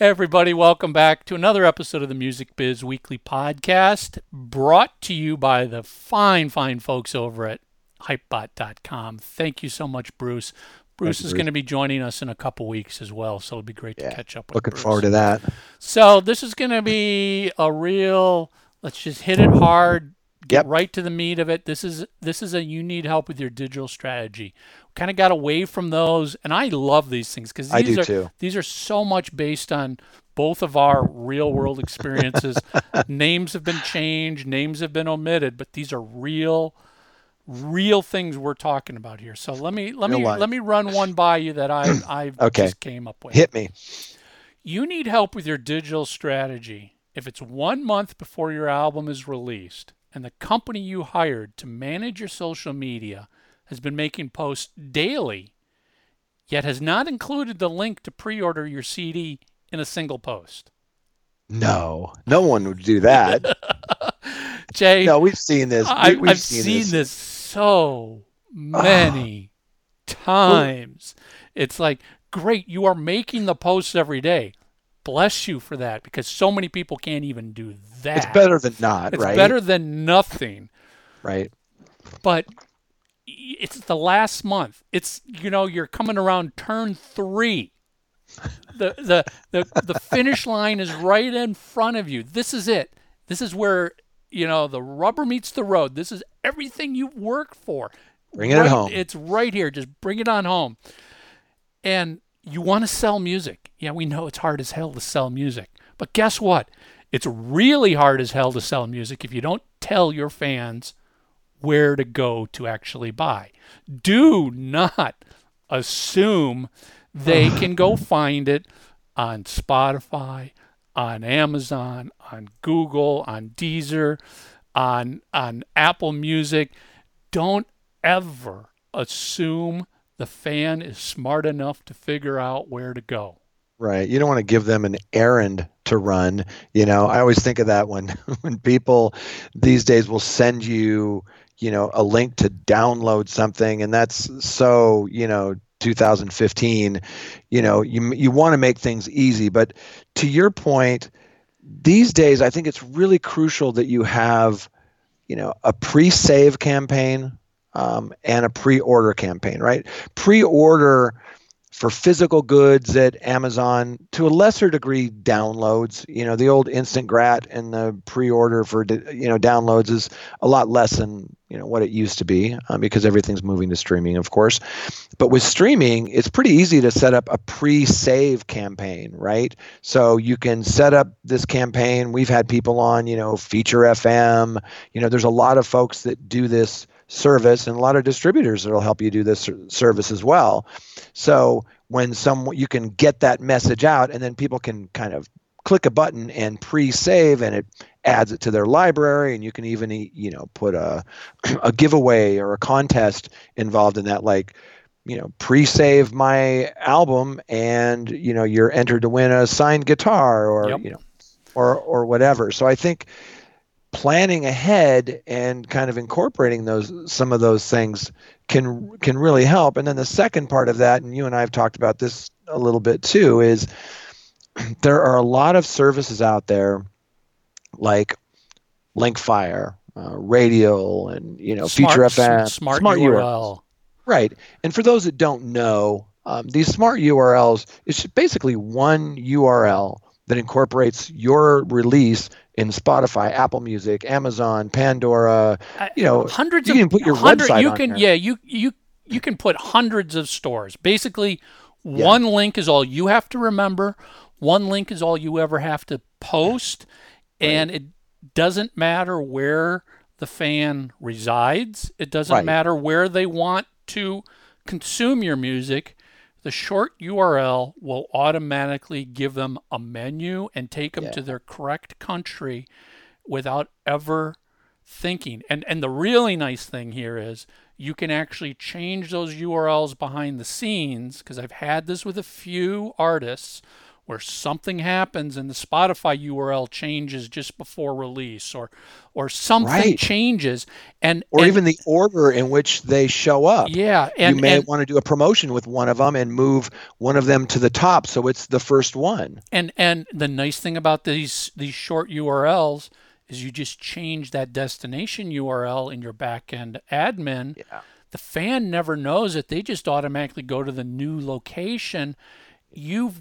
everybody, welcome back to another episode of the Music Biz Weekly Podcast, brought to you by the fine, fine folks over at hypebot.com. Thank you so much, Bruce. Bruce you, is Bruce. going to be joining us in a couple weeks as well, so it'll be great Yeah, to catch up with Looking Bruce. forward to that. So this is going to be a real. Let's just hit it hard. Get Yep. right to the meat of it. This is this is a you need help with your digital strategy. Kind of got away from those, and I love these things because these are too. these are so much based on both of our real world experiences. names have been changed, names have been omitted, but these are real real things we're talking about here. So let me let Real me life. let me run one by you that I I Okay. just came up with Hit me. you need help with your digital strategy if it's one month before your album is released and the company you hired to manage your social media has been making posts daily yet has not included the link to pre-order your CD in a single post. No, no one would do that. Jay, no, we've seen this. I, we've I've seen, seen, this. this. so many times. It's like, great, you are making the posts every day. Bless you for that because so many people can't even do that. It's better than not, It's right? better than nothing. right? But it's the last month. It's you know you're coming around turn three. The the the the finish line is right in front of you. This is it. This is where you know the rubber meets the road. This is everything you've worked for. Bring it Right- home. It's right here. Just bring it on home. And you want to sell music. Yeah, we know it's hard as hell to sell music. But guess what? It's really hard as hell to sell music if you don't tell your fans where to go to actually buy. Do not assume they can go find it on Spotify, on Amazon, on Google, on Deezer, on on Apple Music. Don't ever assume the fan is smart enough to figure out where to go. Right. You don't want to give them an errand to run. You know, I always think of that when when people these days will send you, you know, a link to download something and that's so, you know, 2015, you know, you you want to make things easy, but to your point, these days I think it's really crucial that you have, you know, a pre-save campaign um, and a pre-order campaign, right? Pre-order for physical goods at Amazon, to a lesser degree, downloads. You know, the old instant grat and the pre-order for you know downloads is a lot less than you know what it used to be um, because everything's moving to streaming, of course. But with streaming, it's pretty easy to set up a pre-save campaign, right? So you can set up this campaign. We've had people on, you know, Feature FM. You know, there's a lot of folks that do this service and a lot of distributors that'll help you do this service as well. So when some you can get that message out and then people can kind of click a button and pre-save and it adds it to their library and you can even you know put a a giveaway or a contest involved in that like you know pre-save my album and you know you're entered to win a signed guitar or Yep. you know or or whatever so i think planning ahead and kind of incorporating those some of those things can can really help and then the second part of that and you and I have talked about this a little bit too is there are a lot of services out there like Linkfire, uh, Radial, and you know Feature FM, smart, URL. URL. Right. And for those that don't know, um, these smart URLs is basically one URL that incorporates your release in Spotify, Apple Music, Amazon, Pandora. Uh, you know, hundreds you of can put your hundred- website you on can there. yeah you you you can put hundreds of stores basically one link is all you have to remember one link is all you ever have to post and it doesn't matter where the fan resides it doesn't Right. matter where they want to consume your music the short URL will automatically give them a menu and take them Yeah. to their correct country without ever thinking. And and the really nice thing here is you can actually change those URLs behind the scenes because I've had this with a few artists where something happens and the Spotify URL changes just before release or or something Right. changes and or and- even the order in which they show up. yeah and, you may and, want to do a promotion with one of them and move one of them to the top so it's the first one. and and the nice thing about these these short URLs is you just change that destination URL in your backend admin Yeah. the fan never knows it they just automatically go to the new location you've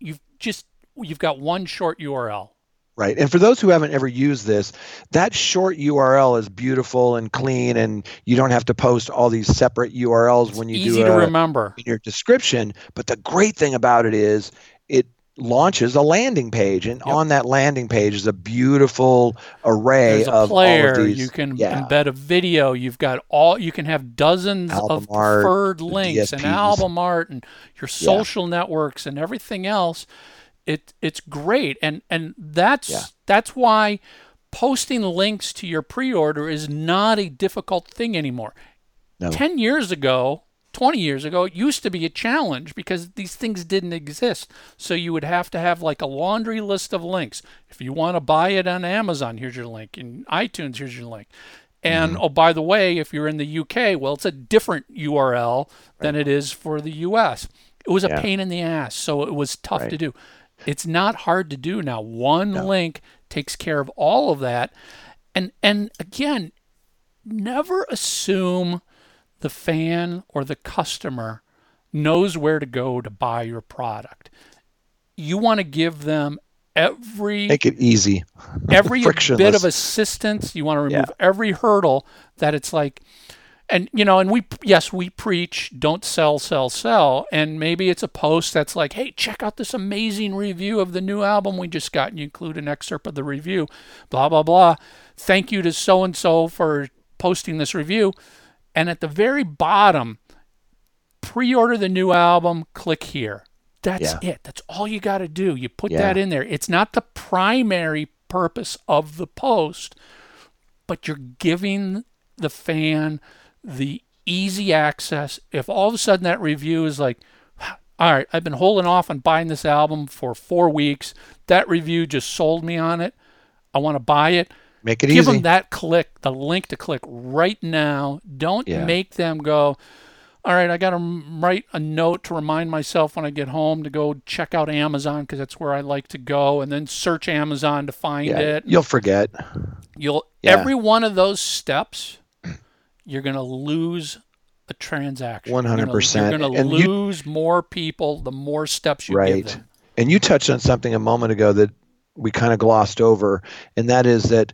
you've just you've got one short url Right. And for those who haven't ever used this, that short URL is beautiful and clean and you don't have to post all these separate URLs when you easy do to a, remember in your description. But the great thing about it is it launches a landing page and Yep. on that landing page is a beautiful array there's a of player all of these you can yeah. embed a video you've got all you can have dozens Album of art, preferred links and album art and your social networks and everything else it it's great and and that's Yeah. that's why posting links to your pre-order is not a difficult thing anymore No. 10 years ago 20 years ago it used to be a challenge because these things didn't exist. So you would have to have like a laundry list of links. If you want to buy it on amazon here's your link. In itunes here's your link. And Mm-hmm. oh by the way if you're in the uk well it's a different url than it is for the us it was a Yeah. pain in the ass so it was tough to do. It's not hard to do now. One No. link takes care of all of that. And and again never assume the fan or the customer knows where to go to buy your product. You want to give them every Make it easy. every bit of assistance. You want to remove every hurdle that it's like and you know and we yes we preach don't sell sell sell and maybe it's a post that's like hey check out this amazing review of the new album we just got and you include an excerpt of the review blah blah blah thank you to so and so for posting this review and at the very bottom pre-order the new album click here. That's Yeah. it. That's all you got to do. You put Yeah. that in there. It's not the primary purpose of the post but you're giving the fan the easy access. If all of a sudden that review is like all right i've been holding off on buying this album for four weeks that review just sold me on it. I want to buy it Make it give easy. them that click, the link to click right now. Don't Yeah. make them go, all right, I got to write a note to remind myself when I get home to go check out Amazon because that's where I like to go, and then search Amazon to find yeah. it. You'll forget. You'll Yeah. every one of those steps, you're gonna lose a transaction. You're gonna- 100%. You're gonna And you- lose more people the more steps you give Right. them. And you touched on something a moment ago that we kind of glossed over, and that is that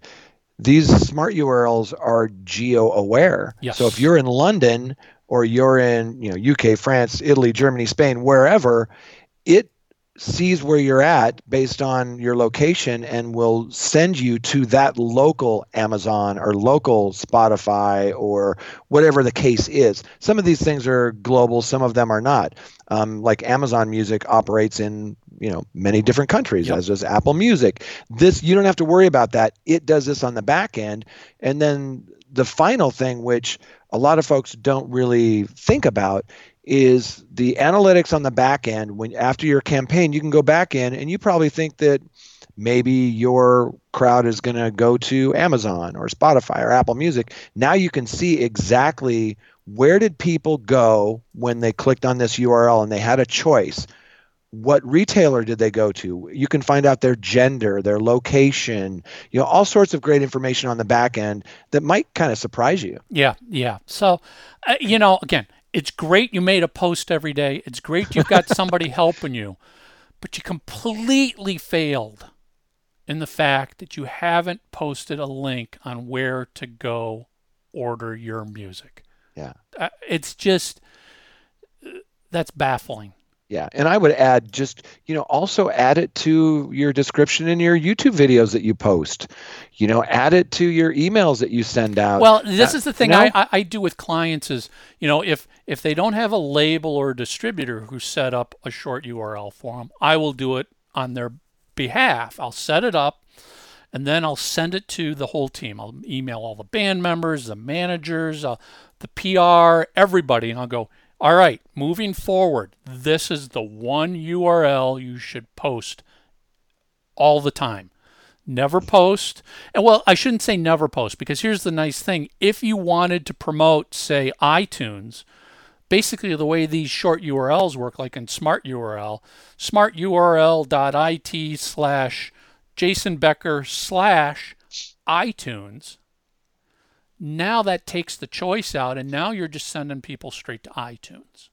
these smart URLs are geo aware. Yes. So if you're in London or you're in, you know, UK, France, Italy, Germany, Spain, wherever, it sees where you're at based on your location and will send you to that local Amazon or local Spotify or whatever the case is. Some of these things are global, some of them are not. Um, like Amazon Music operates in you know many different countries, Yep. as does Apple Music. This you don't have to worry about that. It does this on the back end, and then the final thing, which a lot of folks don't really think about, is the analytics on the back end. When after your campaign, you can go back in, and you probably think that maybe your crowd is going to go to Amazon or Spotify or Apple Music. Now you can see exactly where did people go when they clicked on this URL and they had a choice. What retailer did they go to? You can find out their gender, their location, you know, all sorts of great information on the back end that might kind of surprise you. Yeah, yeah. So, uh, you know, again, it's great you made a post every day. It's great you've got somebody helping you, but you completely failed in the fact that you haven't posted a link on where to go order your music. Yeah. Uh, it's just uh, that's baffling. Yeah, and I would add just, you know, also add it to your description in your YouTube videos that you post. You know, add it to your emails that you send out. Well, this Uh, is the thing you know? I, I, I do with clients is, you know, if if they don't have a label or a distributor who set up a short URL for them, I will do it on their behalf. I'll set it up, and then I'll send it to the whole team. I'll email all the band members, the managers, uh, the PR, everybody, and I'll go. All right, moving forward, this is the one URL you should post all the time. Never post. And well, I shouldn't say never post because here's the nice thing. If you wanted to promote, say, iTunes, basically the way these short URLs work, like in Smart URL, smarturl.it slash Jason Becker slash iTunes. Now that takes the choice out, and now you're just sending people straight to iTunes.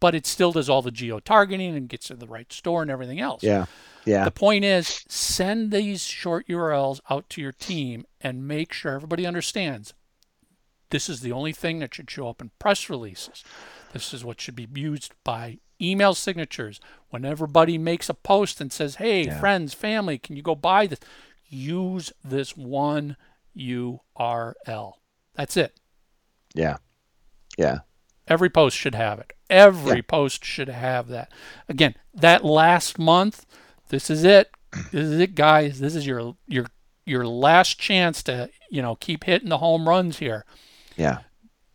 But it still does all the geo targeting and gets to the right store and everything else. Yeah. Yeah. The point is, send these short URLs out to your team and make sure everybody understands this is the only thing that should show up in press releases. This is what should be used by email signatures. When everybody makes a post and says, hey, Yeah. friends, family, can you go buy this? Use this one URL. That's it. Yeah. Yeah. Every post should have it. Every Yeah. post should have that. Again, that last month, this is it. This is it, guys. This is your your your last chance to you know keep hitting the home runs here. Yeah.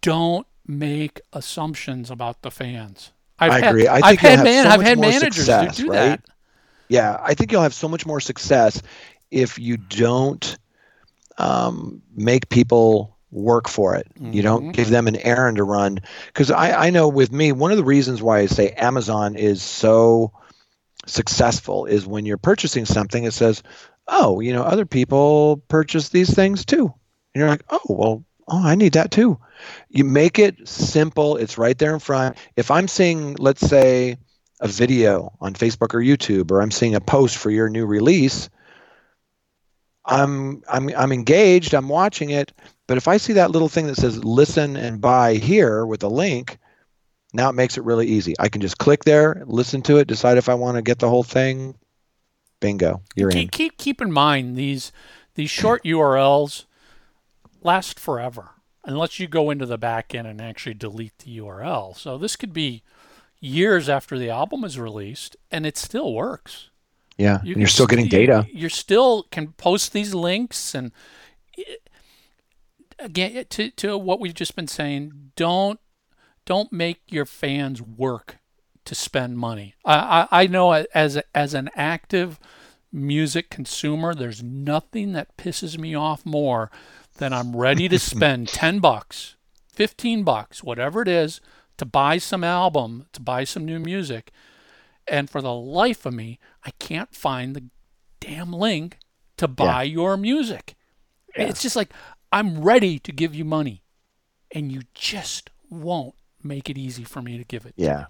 Don't make assumptions about the fans. I've I had, agree. I you'll had have man, so I've had managers success, who do right? that. Yeah, I think you'll have so much more success if you don't um, make people work for it. You don't Mhm. give them an errand to run. Because I, I know with me, one of the reasons why I say Amazon is so successful is when you're purchasing something, it says, oh, you know, other people purchase these things too. And you're like, oh, well, oh, I need that too. You make it simple, it's right there in front. If I'm seeing, let's say, a video on Facebook or YouTube, or I'm seeing a post for your new release, I'm I'm I'm engaged, I'm watching it, but if I see that little thing that says listen and buy here with a link, now it makes it really easy. I can just click there, listen to it, decide if I want to get the whole thing. Bingo, you're in. keep, keep keep in mind these these short URLs last forever unless you go into the back end and actually delete the URL. So this could be years after the album is released and it still works. Yeah, You and you're still getting data. You're still can post these links and it- again to to what we've just been saying, don't don't make your fans work to spend money. I I, I know as as an active music consumer, there's nothing that pisses me off more than I'm ready to spend 10 bucks, 15 bucks, whatever it is, to buy some album, to buy some new music. And for the life of me, I can't find the damn link to buy your music. Yeah. It's just like, I'm ready to give you money, and you just won't make it easy for me to give it. Yeah.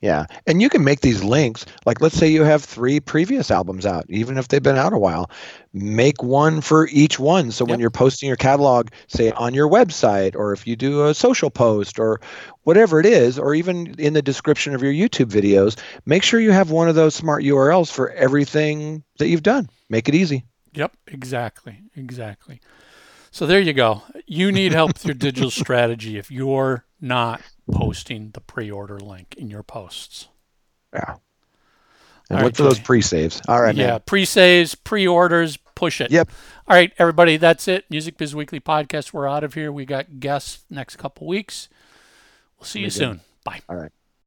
Yeah. And you can make these links. Like, let's say you have three previous albums out, even if they've been out a while. Make one for each one. So when you're posting your catalog, say on your website, or if you do a social post, or whatever it is, or even in the description of your YouTube videos, make sure you have one of those smart URLs for everything that you've done. Make it easy. Yep, exactly, exactly. So there you go. You need help with your digital strategy if you're not posting the pre-order link in your posts. Yeah. And All look right, for those pre saves. All right, yeah, man. pre-saves, pre-orders, push it. Yep. All right, everybody, that's it. Music Biz Weekly podcast. We're out of here. We got guests next couple weeks. We'll see you soon. Bye. All right.